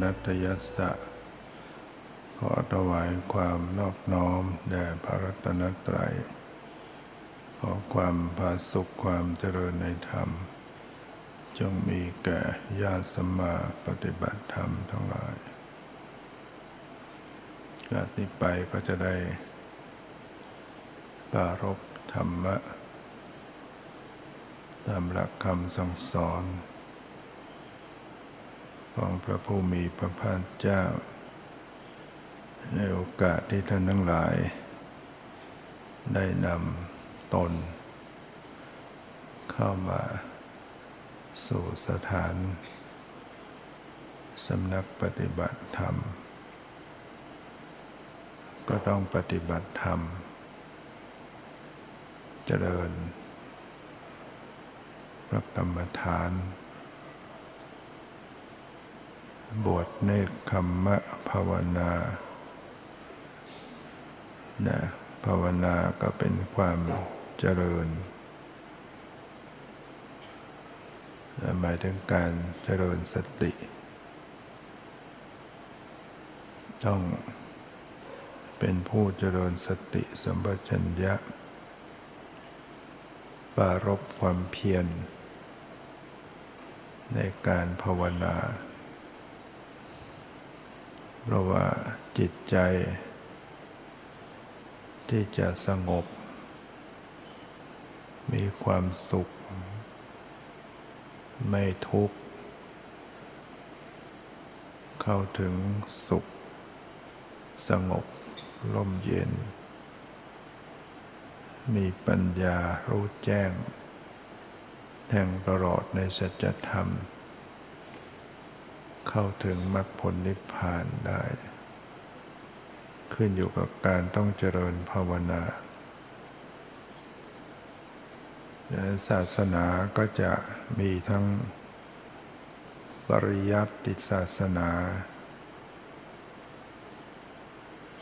มัตยัตนัตยัสสะ ขอถวายความนอบน้อมแด่พระรัตนตรัย ขอความผาสุขความเจริญในธรรม จงมีแก่ญาติสมมาปฏิบัติธรรมทั้งหลายจากนี้ไปก็จะได้ปารบธรรมะ ตามหลักคำสั่งสอน ของพระผู้มีพระภาคเจ้า ในโอกาสที่ท่านทั้งหลาย ได้นำตน เข้ามาสู่สถานสำนักปฏิบัติธรรม ก็ต้องปฏิบัติธรรม เจริญพระกรรมฐาน บวชเนคขมมะภาวนานะภาวนาก็เป็นความเจริญหมายถึงการเจริญสติ ต้องเป็นผู้เจริญสติสัมปชัญญะ ปารบความเพียรในการภาวนา ราะว่าจิตใจ ที่จะสงบ มีความสุข ไม่ทุกข์ เข้าถึงสุข สงบร่มเย็น มีปัญญารู้แจ้ง แทงตลอดในสัจธรรม เข้าถึงมรรคผลนิพพานได้ ขึ้นอยู่กับการต้องเจริญภาวนาศาสนาก็จะมีทั้งปริยัติศาสนา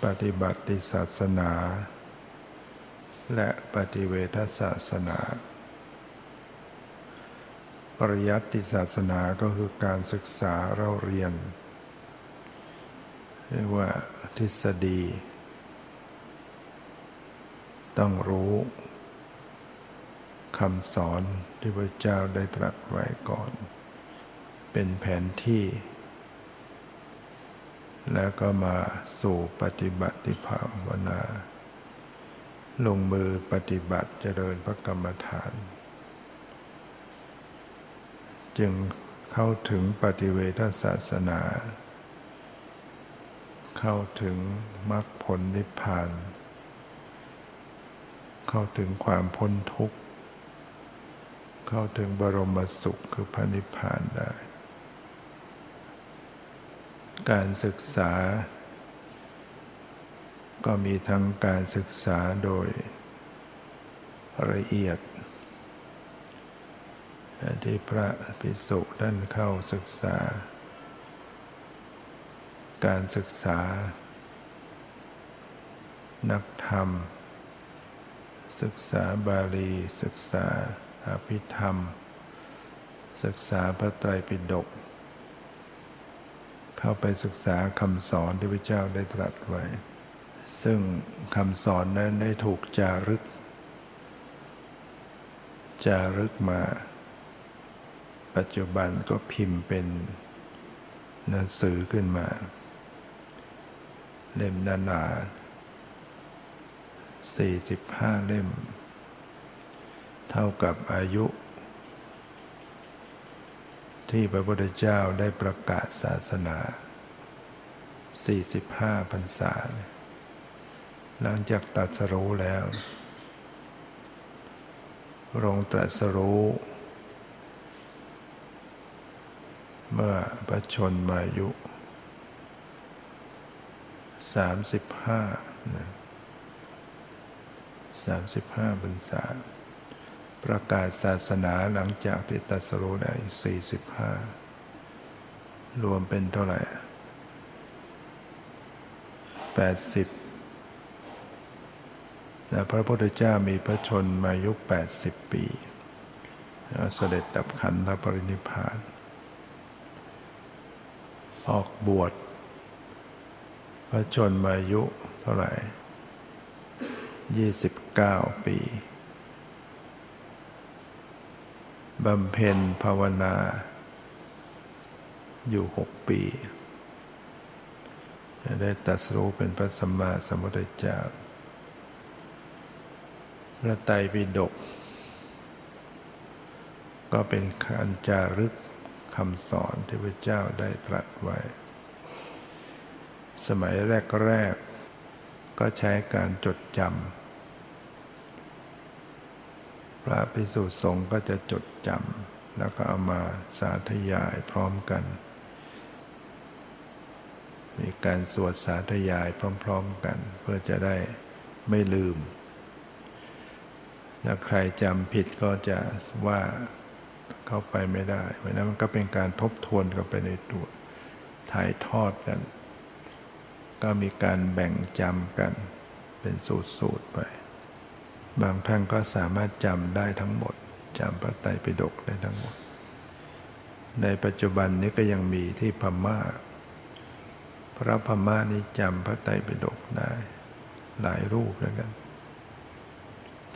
ปฏิบัติศาสนา และปฏิเวทศาสนา ปริยัติศาสนาก็คือการศึกษาเราเรียน เรียกว่าทฤษฎี ต้องรู้คำสอนที่พระเจ้าได้ตรัสไว้ก่อน เป็นแผนที่ แล้วก็มาสู่ปฏิบัติภาวนา ลงมือปฏิบัติเจริญพระกรรมฐาน จึงเข้าถึงปฏิเวทศาสนา เข้าถึงมรรคผลนิพพาน เข้าถึงความพ้นทุกข์ เข้าถึงบรมสุขคือพระนิพพานได้ การศึกษา ก็มีทั้งการศึกษาโดยละเอียด ที่พระภิกษุท่านเข้าศึกษา การศึกษา นักธรรม ศึกษาบาลีศึกษาอภิธรรม ศึกษาพระไตรปิฎกเข้าไปศึกษาคำสอนที่พระเจ้าได้ตรัสไว้ ซึ่งคำสอนนั้นได้ถูกจารึก จารึกมา ปัจจุบันก็พิมพ์เป็นหนังสือขึ้นมา เล่มนานาสี่สิบห้าเล่ม เท่ากับอายุ ที่พระพุทธเจ้าได้ประกาศศาสนา 45พรรษา หลังจากตัดสรู้แล้วรงตรัสรู้ เมื่อประชนมายุสามสิบห้าสามสิบห้าพรรษาประกาศศาสนาหลังจากที่ตัสรู้ได้สี่สิบห้ารวมเป็นเท่าไหร่แปดสิบและพระพุทธเจ้ามีพระชนมายุแปดสิบปีเสด็จดับขันธปรินิพพาน ออกบวชพระชนมายุเท่าไหร่ยี่สิบเก้าปีบำเพ็ญภาวนา อยู่หกปี จะได้ตัสรู้เป็นพระสัมมาสัมพุทธเจ้า พระไตรปิฎกก็เป็นการจารึก คำสอนที่พระเจ้าได้ตรัสไว้ สมัยแรก ๆ ก็ใช้การจดจำพระภิกษุสงฆ์ก็จะจดจำแล้วก็เอามาสาธยายพร้อมกัน มีการสวดสาธยายพร้อม ๆกัน เพื่อจะได้ไม่ลืมถ้าใครจำผิดก็จะว่า เข้าไปไม่ได้ เพราะนั้นมันก็เป็นการทบทวนกันไปในตัว ถ่ายทอดกัน ก็มีการแบ่งจำกันเป็นสูตรสูตรไป บางท่านก็สามารถจำได้ทั้งหมดจำพระไตรปิฎกได้ทั้งหมด ในปัจจุบันนี้ก็ยังมีที่พม่า พระพม่านี่จำพระไตรปิฎกได้ หลายรูปแล้วกัน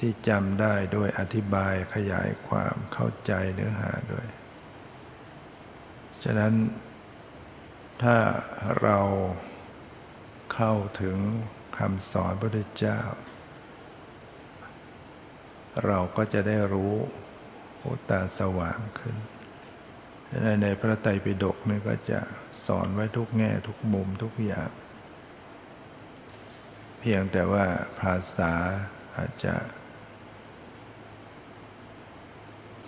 ที่จำได้ด้วยอธิบายขยายความเข้าใจเนื้อหาด้วย ฉะนั้นถ้าเราเข้าถึงคำสอนพระพุทธเจ้า เราก็จะได้รู้โอตาสว่างขึ้น ในในพระไตรปิฎกนี่ก็จะสอนไว้ทุกแง่ทุกมุมทุกอย่าง เพียงแต่ว่าภาษาอาจจะ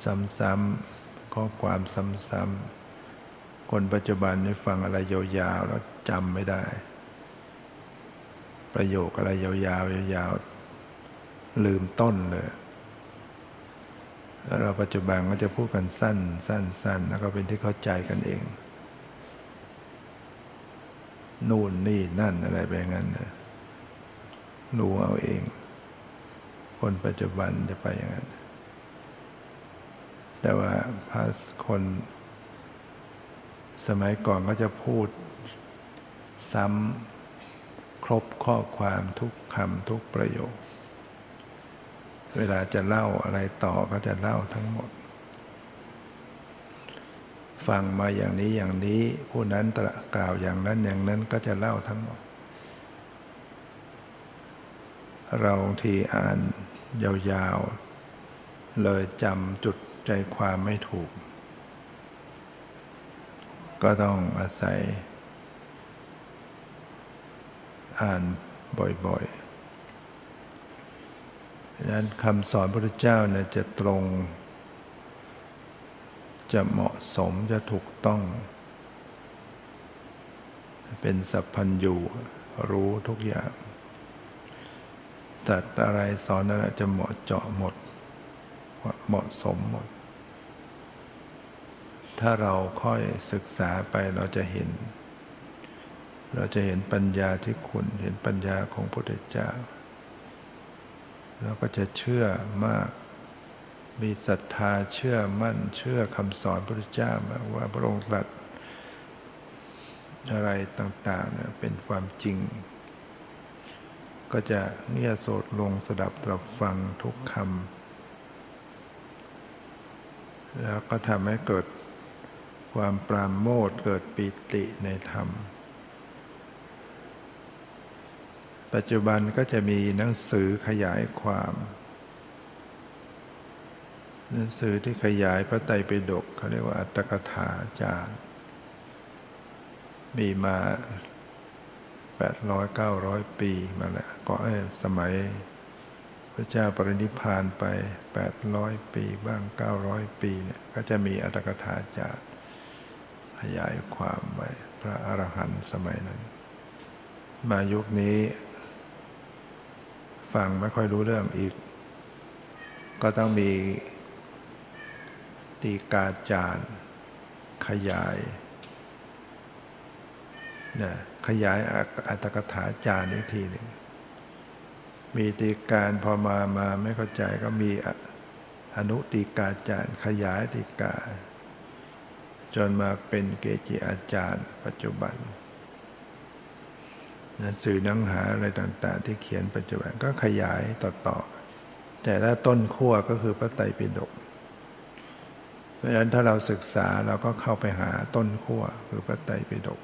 ซ้ำๆข้อความซ้ำๆคนปัจจุบันนี่ฟังอะไรยาวๆแล้วจำไม่ได้ ประโยคอะไรยาวๆยาวๆลืมต้นเลยแล้วเราปัจจุบันก็จะพูดกันสั้นสั้นสั้นแล้วก็เป็นที่เข้าใจกันเอง นู่นนี่นั่นอะไรไปงั้นนะรู้เอาเอง คนปัจจุบันจะไปอย่างนั้น แต่ว่าพาคนสมัยก่อนก็จะพูดซ้ำครบข้อความทุกคำทุกประโยค เวลาจะเล่าอะไรต่อก็จะเล่าทั้งหมด ฟังมาอย่างนี้อย่างนี้ผู้นั้นตระกล่าวอย่างนั้นอย่างนั้นก็จะเล่าทั้งหมด เราทีอ่านยาวๆ เลยจำจุด ใจความไม่ถูก ก็ต้องอาศัย อ่านบ่อยๆดังนั้นคำสอนพระพุทธเจ้าเนี่ยจะตรง จะเหมาะสมจะถูกต้อง เป็นสัพพัญญูรู้ทุกอย่างตัดอะไรสอนอะไรจะเหมาะเจาะหมด เหมาะสมหมด ถ้าเราค่อยศึกษาไปเราจะเห็น เราจะเห็นปัญญาที่คุณเห็นปัญญาของพระพุทธเจ้าเราก็จะเชื่อมาก มีศรัทธาเชื่อมั่นเชื่อคำสอนพระพุทธเจ้าว่าพระองค์ตรัสอะไรต่างๆเป็นความจริง ก็จะเงียโสดลงสดับตรับฟังทุกคำแล้วก็ทำให้เกิด ความปราโมทเกิดปิติในธรรม ปัจจุบันก็จะมีหนังสือขยายความ หนังสือที่ขยายพระไตรปิฎกเขาเรียกว่าอัตถกถาจารย์มีมาแปดร้อยเก้าร้อยปีมาแล้วก็สมัยพระเจ้าปรินิพานไปแปดร้อยปีบ้างเก้าร้อยปีเนี่ยก็จะมีอัตถกถาจารย์ ยายความไว้พระอรหันต์สมัยนั้น มายุคนี้ ฟังไม่ค่อยรู้เรื่องอีก ก็ต้องมีตีกาจารย์ขยายนะขยายอัตถกถาจารย์อีกทีหนึ่ง มีตีการพอมามาไม่เข้าใจก็มีอนุตีกาจารย์ขยายตีกา จนมาเป็นเกจิอาจารย์ ปัจจุบันนังสือนังหาอะไรต่างๆ ที่เขียนปัจจุบันก็ขยายต่อๆ แต่ถ้าต้นขั้วก็คือพระไตรปิฎก เพราะฉะนั้นถ้าเราศึกษาเราก็เข้าไปหาต้นขั้วคือพระไตรปิฎก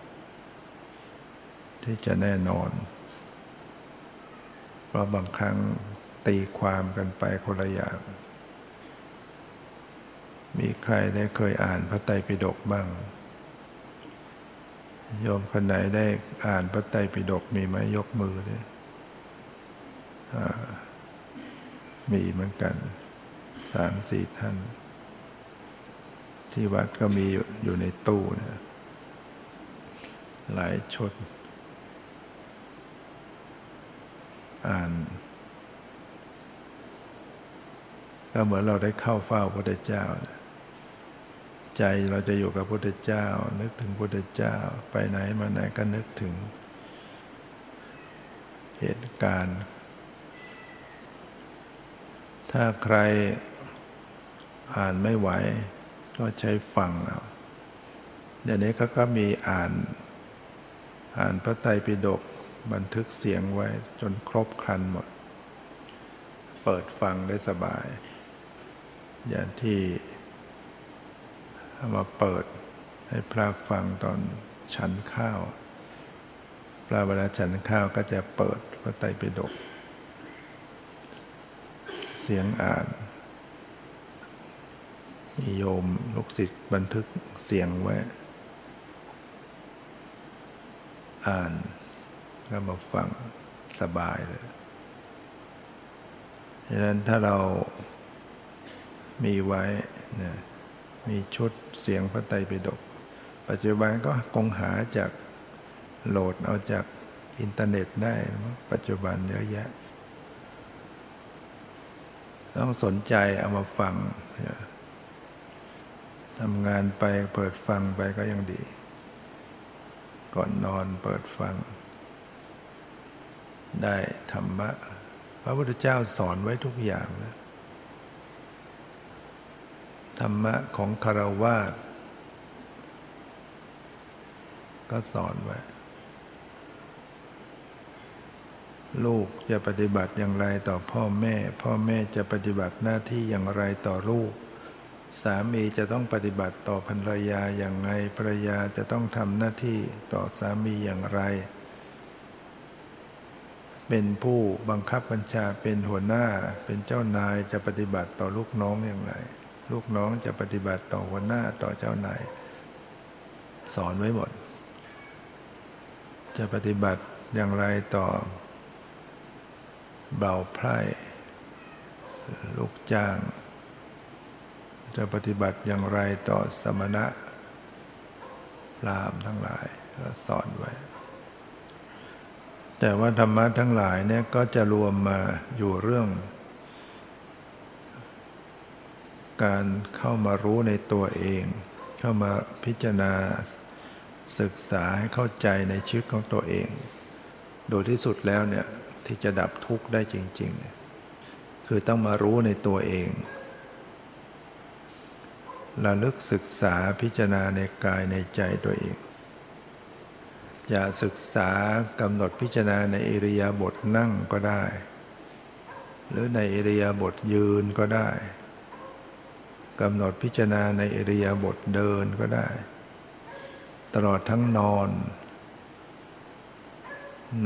ที่จะแน่นอน เพราะบางครั้งตีความกันไปคนละอย่าง มีใครได้เคยอ่านพระไตรปิฎกบ้าง โยมคนไหนได้อ่านพระไตรปิฎกมีไหมยกมือเลยมีเหมือนกันสามสี่ท่าน ที่วัดก็มีอยู่ในตู้นี่ยหลายชดอ่าน ก็เหมือนเราได้เข้าเฝ้าพระเจ้า ใจเราจะอยู่กับพระพุทธเจ้า นึกถึงพระพุทธเจ้า ไปไหนมาไหนก็นึกถึง เหตุการณ์ ถ้าใครอ่านไม่ไหว ก็ใช้ฟังเอาเดี๋ยวนี้เขาก็มีอ่าน อ่านพระไตรปิฎกบันทึกเสียงไว้จนครบครันหมด เปิดฟังได้สบาย อย่างที่ มาเปิดให้พระฟังตอนฉันข้าว พระเวลาฉันข้าวก็จะเปิดพระไตรปิฎกเสียงอ่านโยมลูกศิษย์บันทึกเสียงไว้ อ่านก็มาฟังสบายเลยดังนั้นถ้าเรามีไว้เนะ มีชุดเสียงพระไตรปิฎกปัจจุบันก็คงหาจากโหลดเอาจากอินเทอร์เน็ตได้ ปัจจุบันเยอะแยะ ต้องสนใจเอามาฟังทำงานไปเปิดฟังไปก็ยังดี ก่อนนอนเปิดฟัง ได้ธรรมะ พระพุทธเจ้าสอนไว้ทุกอย่างนะ ธรรมะของคารวาสก็สอนไว้ ลูกจะปฏิบัติอย่างไรต่อพ่อแม่ พ่อแม่จะปฏิบัติหน้าที่อย่างไรต่อลูก สามีจะต้องปฏิบัติต่อภรรยาอย่างไรภรรยาจะต้องทำหน้าที่ต่อสามีอย่างไร เป็นผู้บังคับบัญชาเป็นหัวหน้าเป็นเจ้านายจะปฏิบัติต่อลูกน้องอย่างไร ลูกน้องจะปฏิบัติต่อหัวหน้าต่อเจ้านายสอนไว้หมด จะปฏิบัติอย่างไรต่อ เบาไพร่ลูกจ้าง จะปฏิบัติอย่างไรต่อสมณะพรามทั้งหลายก็สอนไว้ แต่ว่าธรรมะทั้งหลายเนี่ยก็จะรวมมาอยู่เรื่อง การเข้ามารู้ในตัวเอง เข้ามาพิจารณาศึกษาให้เข้าใจในชีวิตของตัวเอง โดยที่สุดแล้วเนี่ยที่จะดับทุกข์ได้จริง ๆ คือต้องมารู้ในตัวเองระลึกศึกษาพิจารณาในกายในใจตัวเองจะศึกษากำหนดพิจารณาในอิริยาบถนั่งก็ได้ หรือในอิริยาบถยืนก็ได้ กำหนดพิจารณาในอริยาบถเดินก็ได้ ตลอดทั้งนอน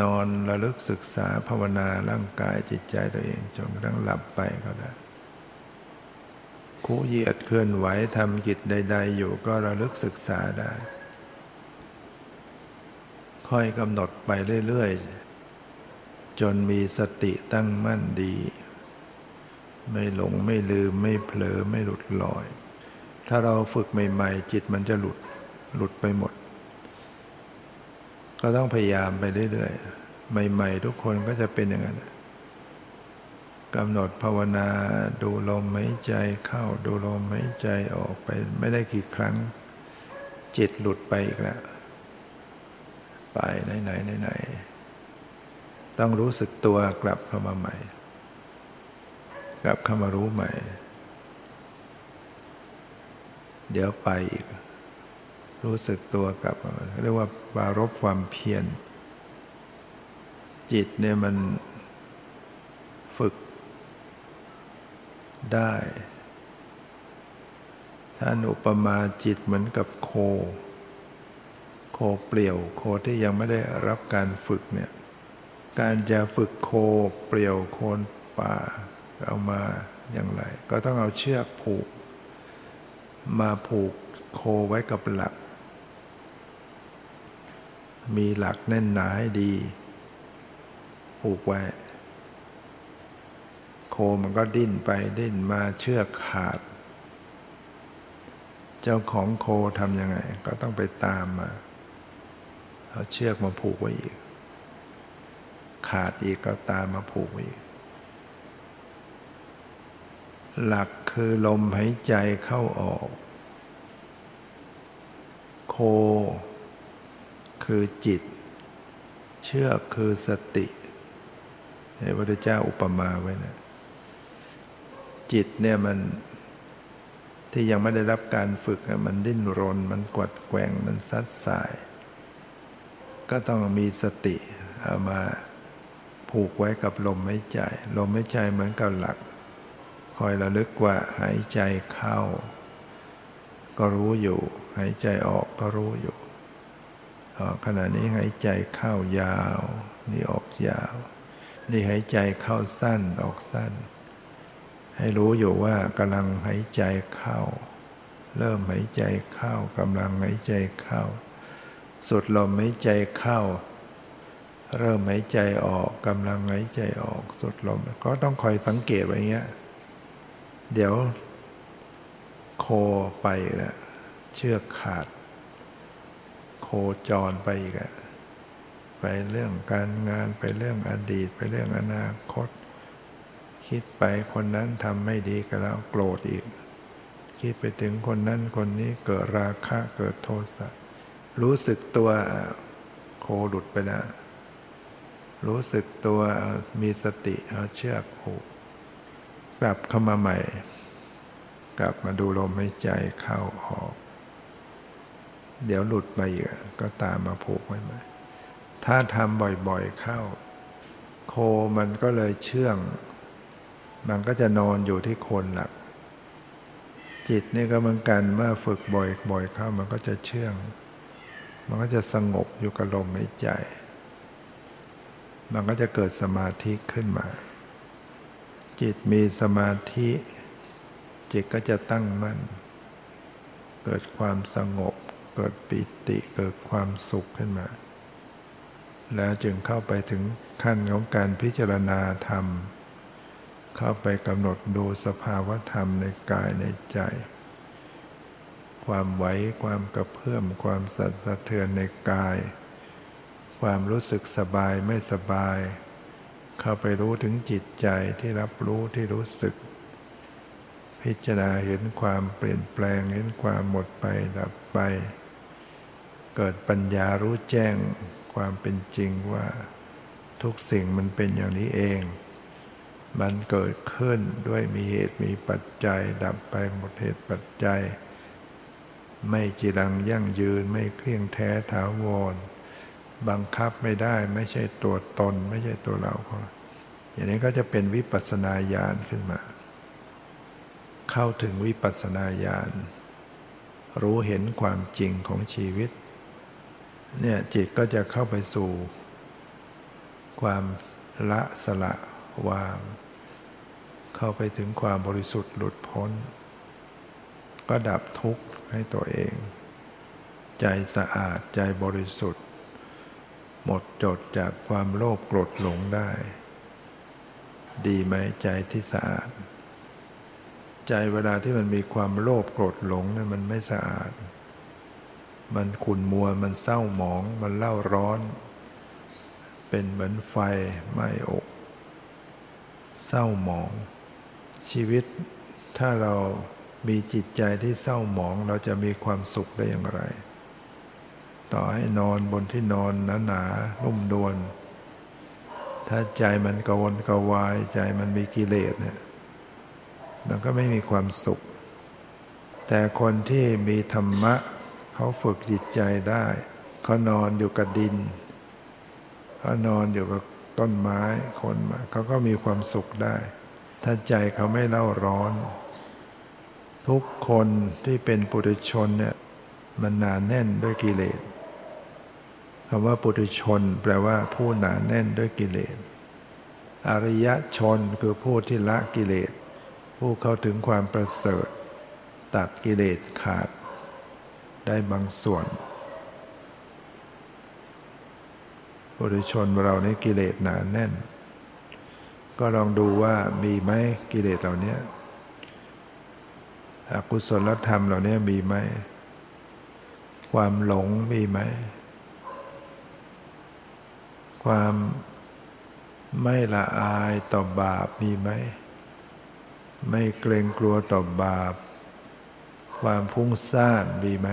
นอนระลึกศึกษาภาวนาร่างกายจิตใจตัวเองจนกระทั่งหลับไปก็ได้คู่เหยียดเคลื่อนไหวทำกิจใด ๆ อยู่ก็ระลึกศึกษาได้ ค่อยกำหนดไปเรื่อย ๆ จนมีสติตั้งมั่นดี ไม่หลงไม่ลืมไม่เผลอไม่หลุดลอย ถ้าเราฝึกใหม่ ๆ จิตมันจะหลุดหลุดไปหมด ก็ต้องพยายามไปเรื่อยๆใหม่ๆ ทุกคนก็จะเป็นอย่างนั้นกำหนดภาวนาดูลมหายใจเข้าดูลมหายใจออกไป ไม่ได้กี่ครั้ง จิตหลุดไปอีกแล้วไปไหนไหนไหนไหนต้องรู้สึกตัวกลับเข้ามาใหม่ กลับเข้ามารู้ใหม่ เดี๋ยวไปอีก รู้สึกตัวกลับเรียกว่าบารบความเพียรจิตเนี่ยมันฝึกได้ ท่านอุปมาจิตเหมือนกับโค โคเปลี่ยวโคที่ยังไม่ได้รับการฝึกเนี่ย การจะฝึกโคเปลี่ยวโคนป่า เอามาอย่างไร ก็ต้องเอาเชือกผูก มาผูกโคไว้กับหลัก มีหลักแน่นหนาให้ดี ผูกไว้ โคมันก็ดิ้นไปดิ้นมาเชือกขาด เจ้าของโคทำยังไง ก็ต้องไปตามมา เอาเชือกมาผูกไว้อีก ขาดอีกก็ตามมาผูกไว้อีก หลักคือลมหายใจเข้าออก โค คือจิต เชือกคือสติพระพุทธเจ้าอุปมาไว้นะจิตเนี่ยมันที่ยังไม่ได้รับการฝึกมันดิ้นรน มันกวัดแกงมันซัดสาย ก็ต้องมีสติเอามาผูกไว้กับลมหายใจ ลมหายใจเหมือนกับหลัก คอยระลึกว่าหายใจเข้า ก็รู้อยู่ หายใจออกก็รู้อยู่ขณะนี้หายใจเข้ายาว นี่ออกยาว นี่หายใจเข้าสั้นออกสั้น ให้รู้อยู่ว่ากำลังหายใจเข้า เริ่มหายใจเข้ากำลังหายใจเข้า สุดลมหายใจเข้า เริ่มหายใจออกกำลังหายใจออก สุดลม ก็ต้องคอยสังเกตไว้เงี้ย เดี๋ยว โคไปนะเชือกขาด โคจรไปอีกไปเรื่องการงานไปเรื่องอดีต ไปเรื่องอนาคต คิดไปคนนั้นทำไม่ดีก็แล้วโกรธอีก คิดไปถึงคนนั้นคนนี้เกิดราคะเกิดโทสะรู้สึกตัวโคหลุดไปแล้วรู้สึกตัวมีสติเอาเชือกผูก ลับเข้ามาใหม่ กลับมาดูลมหายใจเข้าออก เดี๋ยวหลุดไปเยอีกก็ตามมาผูกไว้ไหม่ถ้าทำบ่อยๆเข้า โคมันก็เลยเชื่อง มันก็จะนอนอยู่ที่โคนหลัก จิตนี่ก็เหมือนกันเมื่อฝึกบ่อยบ่อยเข้ามันก็จะเชื่อง มันก็จะสงบอยู่กับลมหายใจ มันก็จะเกิดสมาธิขึ้นมา จิตมีสมาธิ จิตก็จะตั้งมั่น เกิดความสงบ เกิดปิติเกิดความสุขขึ้นมา แล้วจึงเข้าไปถึงขั้นของการพิจารณาธรรม เข้าไปกำหนดดูสภาวะธรรมในกายในใจ ความไหวความกระเพื่อมความสัตสะเทือนในกาย ความรู้สึกสบายไม่สบาย เข้าไปรู้ถึงจิตใจที่รับรู้ที่รู้สึก พิจารณาเห็นความเปลี่ยนแปลงเห็นความหมดไปดับไป เกิดปัญญารู้แจ้งความเป็นจริงว่าทุกสิ่งมันเป็นอย่างนี้เอง มันเกิดขึ้นด้วยมีเหตุมีปัจจัย ดับไปหมดเหตุปัจจัย ไม่จีรังยั่งยืนไม่เครี่ยงแท้ถาวร บังคับไม่ได้ไม่ใช่ตัวตน ไม่ใช่ตัวเราอย่างนี้ก็จะเป็นวิปัสสนาญาณขึ้นมา เข้าถึงวิปัสสนาญาณรู้เห็นความจริงของชีวิต เนี่ยจิตก็จะเข้าไปสู่ ความละสละวาง เข้าไปถึงความบริสุทธิ์หลุดพ้น ก็ดับทุกข์ให้ตัวเอง ใจสะอาดใจบริสุทธิ์ หมดจดจากความโลภโกรธหลงได้ ดีไหมใจที่สะอาด ใจเวลาที่มันมีความโลภโกรธหลงเนี่ยมันไม่สะอาด มันขุ่นมัวมันเศร้าหมอง มันเล่าร้อน เป็นเหมือนไฟไหม้อก เศร้าหมอง ชีวิตถ้าเรามีจิตใจที่เศร้าหมองเราจะมีความสุขได้อย่างไร ต่อให้นอนบนที่นอนหนาหนานุ่มดวน ถ้าใจมันกวนกวายใจมันมีกิเลสเนี่ยมันก็ไม่มีความสุข แต่คนที่มีธรรมะเขาฝึกจิตใจได้เขานอนอยู่กับดินเขานอนอยู่กับต้นไม้คนมาเขาก็มีความสุขได้ ถ้าใจเขาไม่เล่าร้อน ทุกคนที่เป็นปุถุชนเนี่ยมันหนาแน่นด้วยกิเลส คำว่าปุถุชน แปลว่าผู้หนาแน่นด้วยกิเลส อริยชนคือผู้ที่ละกิเลส ผู้เข้าถึงความประเสริฐ ตัดกิเลสขาด ได้บางส่วน ปุถุชนเรานี่กิเลสหนาแน่น ก็ลองดูว่ามีไหมกิเลสเหล่านี้อกุศลธรรมเหล่านี้มีไหม ความหลงมีไหม ความไม่ละอายต่อบาปมีไหม ไม่เกรงกลัวต่อบาป ความพุ่งซ่านมีไหม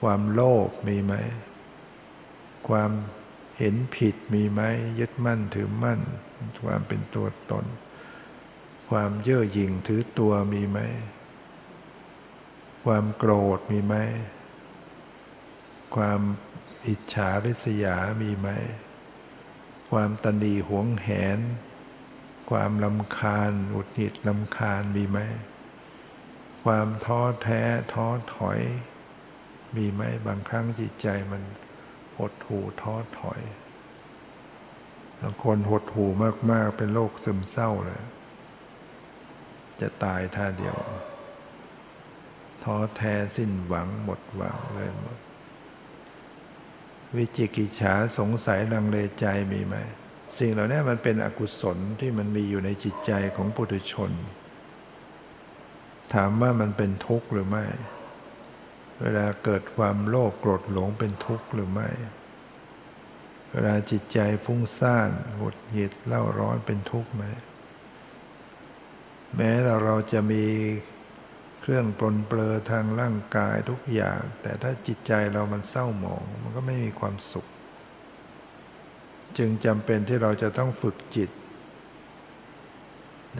ความโลภมีไหม ความเห็นผิดมีไหม ยึดมั่นถือมั่น ความเป็นตัวตน ความเย่อหยิ่งถือตัวมีไหม ความโกรธมีไหม ความ อิจฉาริษยามีไหม ความตนีหวงแหน ความลำคาญอุดหิดลำคาญมีไหม ความท้อแท้ท้อถอย มีไหมบางครั้งจิตใจมันหดหูท้อถอยบางคนหดหูมาก ๆ เป็นโรคซึมเศร้าเลย จะตายท่าเดียว ท้อแท้สิ้นหวังหมดหวังเลยหมด วิจิกิจฉาสงสัยลังเลใจมีไหม สิ่งเหล่านี้มันเป็นอกุศลที่มันมีอยู่ในจิตใจของปุถุชน ถามว่ามันเป็นทุกข์หรือไม่ เวลาเกิดความโลภโกรธหลงเป็นทุกข์หรือไม่ เวลาจิตใจฟุ้งซ่านหงุดหงิดเล่าร้อนเป็นทุกข์ไหม แม้เราเราจะมี เครื่องปลนเปลือทางร่างกายทุกอย่าง แต่ถ้าจิตใจเรามันเศร้าหมอง มันก็ไม่มีความสุข จึงจำเป็นที่เราจะต้องฝึกจิต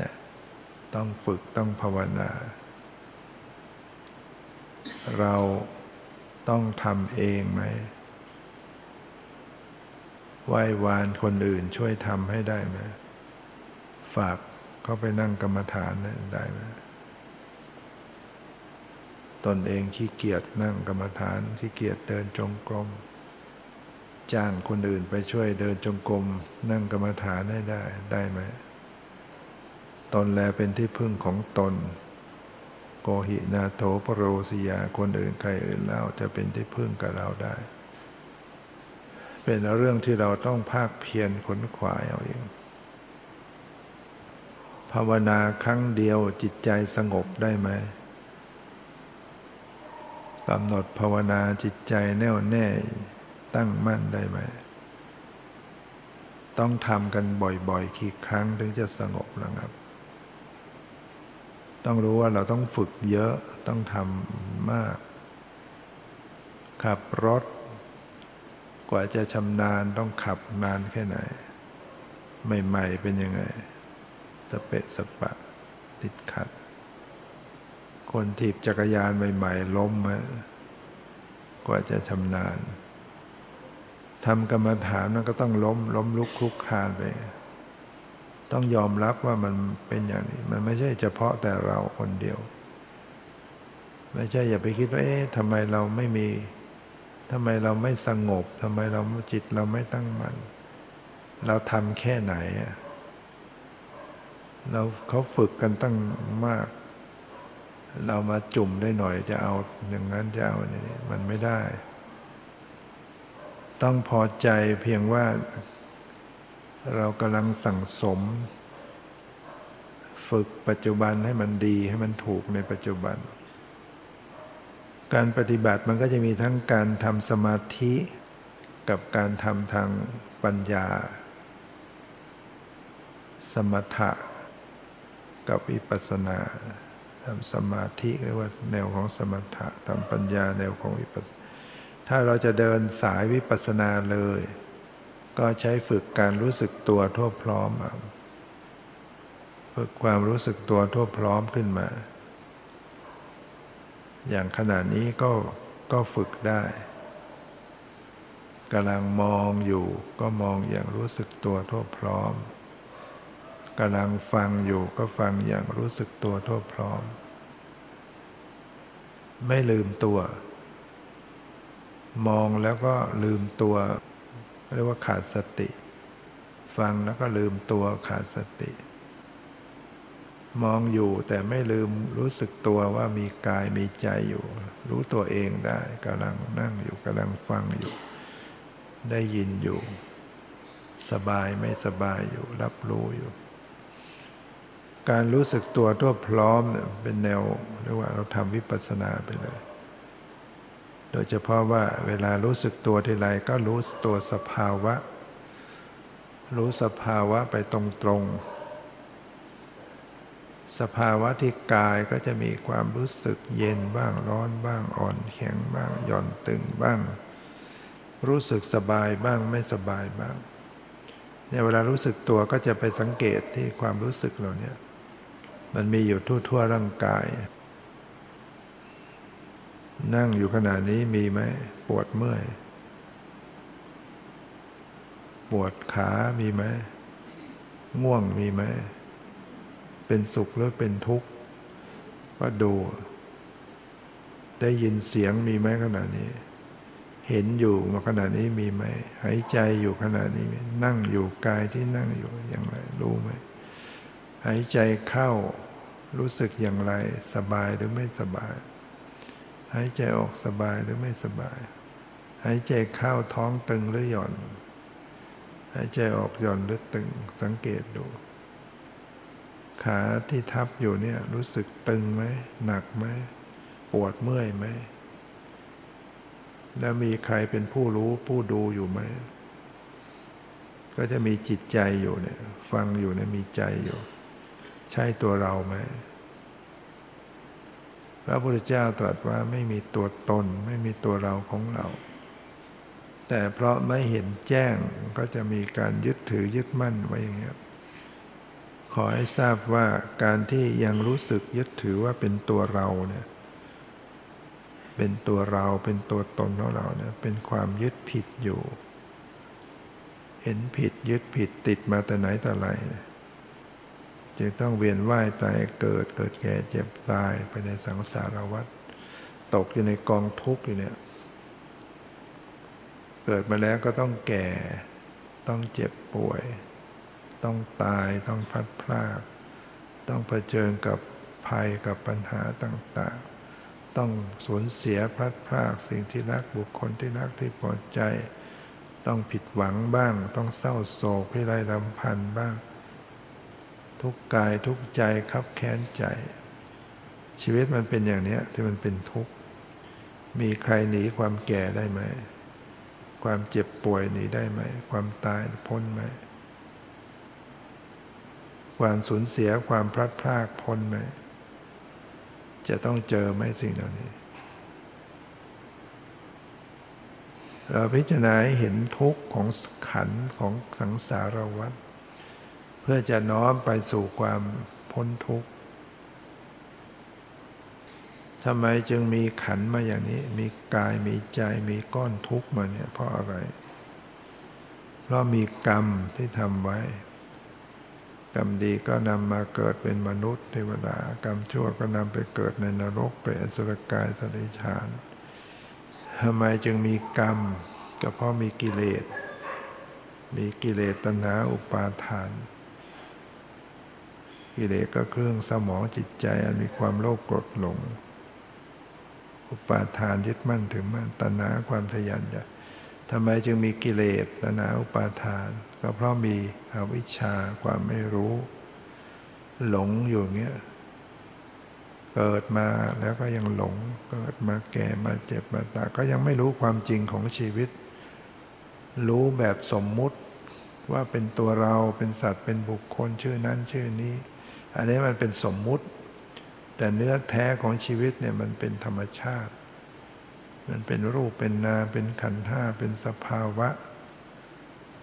นะต้องฝึกต้องภาวนา เราต้องทำเองไหมไหว้วานคนอื่นช่วยทำให้ได้ไหมฝากเขาไปนั่งกรรมฐานได้ไหม ตนเองขี้เกียจนั่งกรรมฐานขี้เกียจเดินจงกรม จ้างคนอื่นไปช่วยเดินจงกรม นั่งกรรมฐานให้ได้ได้ไหมตนแลเป็นที่พึ่งของตน โกหินาโถปโรสยาคนอื่นใครอื่นแล้วจะเป็นที่พึ่งกับเราได้ เป็นเรื่องที่เราต้องภาคเพียรขนขวายเอาเองภาวนาครั้งเดียวจิตใจสงบได้ไหม กำหนดภาวนาจิตใจแน่วแน่ตั้งมั่นได้ไหม ต้องทำกันบ่อยๆกี่ครั้งถึงจะสงบนะครับ ต้องรู้ว่าเราต้องฝึกเยอะต้องทำมาก ขับรถ กว่าจะชำนาญต้องขับนานแค่ไหน ใหม่ ๆ เป็นยังไง สเปะสปะ ติดขัด คนถีบจักรยานใหม่ๆล้มมากว่าจะชำนาญทำกรรมฐานมันก็ต้องล้ม ล้มลุกคลุกคลานไป ต้องยอมรับว่ามันเป็นอย่างนี้ มันไม่ใช่เฉพาะแต่เราคนเดียว ไม่ใช่อย่าไปคิดว่าเอ๊ะทำไมเราไม่มีทำไมเราไม่สงบทำไมเราจิตเราไม่ตั้งมัน่นเราทำแค่ไหนอะเราเขาฝึกกันตั้งมาก เรามาจุ่มได้หน่อยจะเอาอย่างนั้นจะเอาอย่างนี้มันไม่ได้ ต้องพอใจเพียงว่าเรากำลังสั่งสม ฝึกปัจจุบันให้มันดีให้มันถูกในปัจจุบัน การปฏิบัติมันก็จะมีทั้งการทำสมาธิกับการทำทางปัญญา สมถะกับวิปัสสนา ทำสมาธิเรียกว่าแนวของสมถะทำปัญญาแนวของวิปัสสนาถ้าเราจะเดินสายวิปัสสนาเลย ก็ใช้ฝึกการรู้สึกตัวทั่วพร้อมฝึกความรู้สึกตัวทั่วพร้อมขึ้นมา อย่างขณะนี้ก็ก็ฝึกได้กำลังมองอยู่ก็มองอย่างรู้สึกตัวทั่วพร้อม กำลังฟังอยู่ก็ฟังอย่างรู้สึกตัวทั่วพร้อม ไม่ลืมตัว มองแล้วก็ลืมตัว เรียกว่าขาดสติ ฟังแล้วก็ลืมตัวขาดสติ มองอยู่แต่ไม่ลืมรู้สึกตัวว่ามีกายมีใจอยู่ รู้ตัวเองได้กำลังนั่งอยู่กำลังฟังอยู่ ได้ยินอยู่ สบายไม่สบายอยู่ รับรู้อยู่ การรู้สึกตัวทั่วพร้อมเป็นแนวเรียกว่าเราทำวิปัสสนาไปเลย โดยเฉพาะว่าเวลารู้สึกตัวทีไรก็รู้ตัวสภาวะ รู้สภาวะไปตรงๆ สภาวะที่กายก็จะมีความรู้สึกเย็นบ้างร้อนบ้างอ่อนแข็งบ้างหย่อนตึงบ้าง รู้สึกสบายบ้างไม่สบายบ้างเนี่ยเวลารู้สึกตัวก็จะไปสังเกตที่ความรู้สึกเราเนี่ย มันมีอยู่ทั่วๆร่างกาย นั่งอยู่ขณะนี้มีไหมปวดเมื่อย ปวดขามีไหมง่วงมีไหม เป็นสุขหรือเป็นทุกข์ ก็ดู ได้ยินเสียงมีไหมขณะนี้ เห็นอยู่มาขณะนี้มีไหม หายใจอยู่ขณะนี้ นั่งอยู่กายที่นั่งอยู่อย่างไรรู้ไหมหายใจเข้า รู้สึกอย่างไร สบายหรือไม่สบาย หายใจออกสบายหรือไม่สบาย หายใจเข้าท้องตึงหรือหย่อน หายใจออกหย่อนหรือตึง สังเกตดู ขาที่ทับอยู่เนี่ยรู้สึกตึงไหมหนักไหมปวดเมื่อยไหม แล้วมีใครเป็นผู้รู้ผู้ดูอยู่ไหม ก็จะมีจิตใจอยู่เนี่ย ฟังอยู่เนี่ยมีใจอยู่ ใช่ตัวเราไหมพระพุทธเจ้าตรัสว่าไม่มีตัวตน ไม่มีตัวเราของเรา แต่เพราะไม่เห็นแจ้งก็จะมีการยึดถือยึดมั่นไว้อย่างเงี้ยขอให้ทราบว่าการที่ยังรู้สึกยึดถือว่าเป็นตัวเราเนี่ยเป็นตัวเราเป็นตัวตนของเราเนี่ยเป็นความยึดผิดอยู่ เห็นผิดยึดผิดติดมาแต่ไหนแต่ไรเนี่ย จึงต้องเวียนว่ายตายเกิดเกิดแก่เจ็บตายไปในสังสารวัฏตกอยู่ในกองทุกข์อยู่เนี่ย เกิดมาแล้วก็ต้องแก่ ต้องเจ็บป่วย ต้องตายต้องพัดพลาดต้องเผชิญกับภัยกับปัญหาต่างๆ ต้องสูญเสียพัดพลากสิ่งที่รักบุคคลที่รักที่พอใจ ต้องผิดหวังบ้าง ต้องเศร้าโศกพิไรลำพันธ์บ้าง ทุกกายทุกใจคับแค้นใจ ชีวิตมันเป็นอย่างนี้ที่มันเป็นทุกข์มีใครหนีความแก่ได้ไหม ความเจ็บป่วยหนีได้ไหม ความตายพ้นไหม ความสูญเสียความพลัดพรากพ้นไหม จะต้องเจอไหมสิ่งเหล่านี้ เราพิจารณาเห็นทุกข์ของขันของสังสารวัฏ เพื่อจะน้อมไปสู่ความพ้นทุกข์ทำไมจึงมีขันมาอย่างนี้ มีกายมีใจมีก้อนทุกข์มาเนี่ยเพราะอะไร เพราะมีกรรมที่ทำไว้ กรรมดีก็นำมาเกิดเป็นมนุษย์เทวดากรรมชั่วก็นำไปเกิดในนรกไปอสุรกายสริชานทำไมจึงมีกรรม ก็เพราะมีกิเลส มีกิเลสตัณหาอุปาทาน กิเลสก็เครื่องสมองจิตใจอันมีความโลภโกรธหลง อุปาทานยึดมั่นถือมั่นตัณหาความทยานอยากทำไมจึงมีกิเลสตัณหาอุปาทาน ก็เพราะมีอวิชชาความไม่รู้ หลงอยู่เงี้ยเกิดมาแล้วก็ยังหลง เกิดมาแก่มาเจ็บมาตายก็ยังไม่รู้ความจริงของชีวิต รู้แบบสมมุติว่าเป็นตัวเราเป็นสัตว์เป็นบุคคลชื่อนั้นชื่อนี้ อันนี้มันเป็นสมมุติ แต่เนื้อแท้ของชีวิตเนี่ยมันเป็นธรรมชาติ มันเป็นรูปเป็นนามเป็นขันธ์ห้าเป็นสภาวะ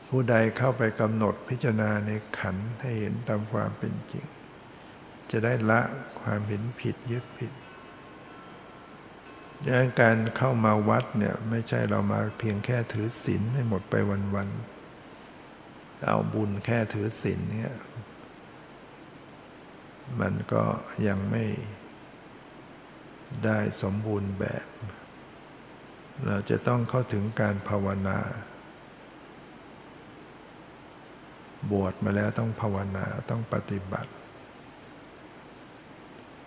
ผู้ใดเข้าไปกำหนดพิจารณาในขันธ์ให้เห็นตามความเป็นจริง จะได้ละความเห็นผิดยึดผิดดังนั้นการเข้ามาวัดเนี่ยไม่ใช่เรามาเพียงแค่ถือศีลให้หมดไปวันๆเอาบุญแค่ถือศีลเนี่ย มันก็ยังไม่ได้สมบูรณ์แบบ เราจะต้องเข้าถึงการภาวนา บวชมาแล้วต้องภาวนาต้องปฏิบัติ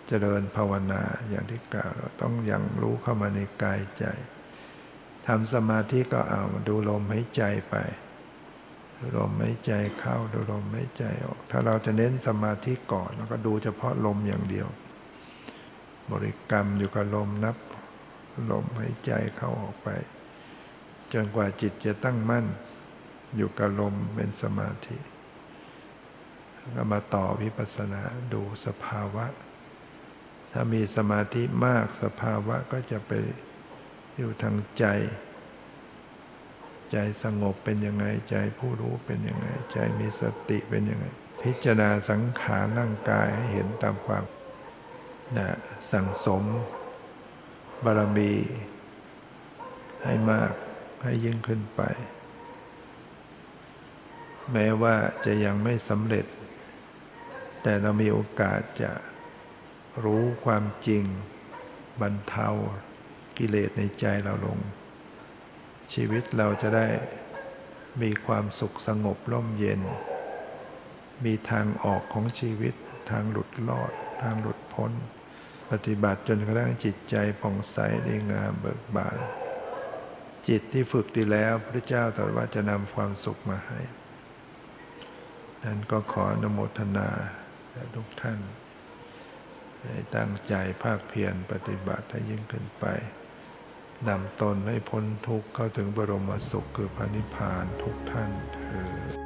เจริญภาวนาอย่างที่กล่าวเราต้องยังรู้เข้ามาในกายใจทำสมาธิก็เอาดูลมหายใจไป ดูลมหายใจเข้าดูลมหายใจออก ถ้าเราจะเน้นสมาธิก่อนเราก็ดูเฉพาะลมอย่างเดียว บริกรรมอยู่กับลมนับ ลมหายใจเข้าออกไป จนกว่าจิตจะตั้งมั่น อยู่กับลมเป็นสมาธิก็มาต่อวิปัสสนาดูสภาวะ ถ้ามีสมาธิมากสภาวะก็จะไปอยู่ทางใจ ใจสงบเป็นยังไงใจผู้รู้เป็นยังไง ใจมีสติเป็นยังไง พิจารณาสังขารร่างกายให้เห็นตามความนะสั่งสม บารมี ให้มากให้ยิ่งขึ้นไป แม้ว่าจะยังไม่สำเร็จ แต่เรามีโอกาสจะรู้ความจริง บรรเทากิเลสในใจเราลง ชีวิตเราจะได้มีความสุขสงบร่มเย็น มีทางออกของชีวิต ทางหลุดรอด ทางหลุดพ้น ปฏิบัติจนกระทั่งจิตใจผ่องใสดีงามเบิกบาน จิตที่ฝึกดีแล้วพระเจ้าตรัสว่าจะนำความสุขมาให้ นั้นก็ขออนุโมทนาทุกท่าน ให้ตั้งใจภาคเพียรปฏิบัติให้ยิ่งขึ้นไป นำตนให้พ้นทุกข์เข้าถึงบรมสุขคือพระนิพพานทุกท่านเธอ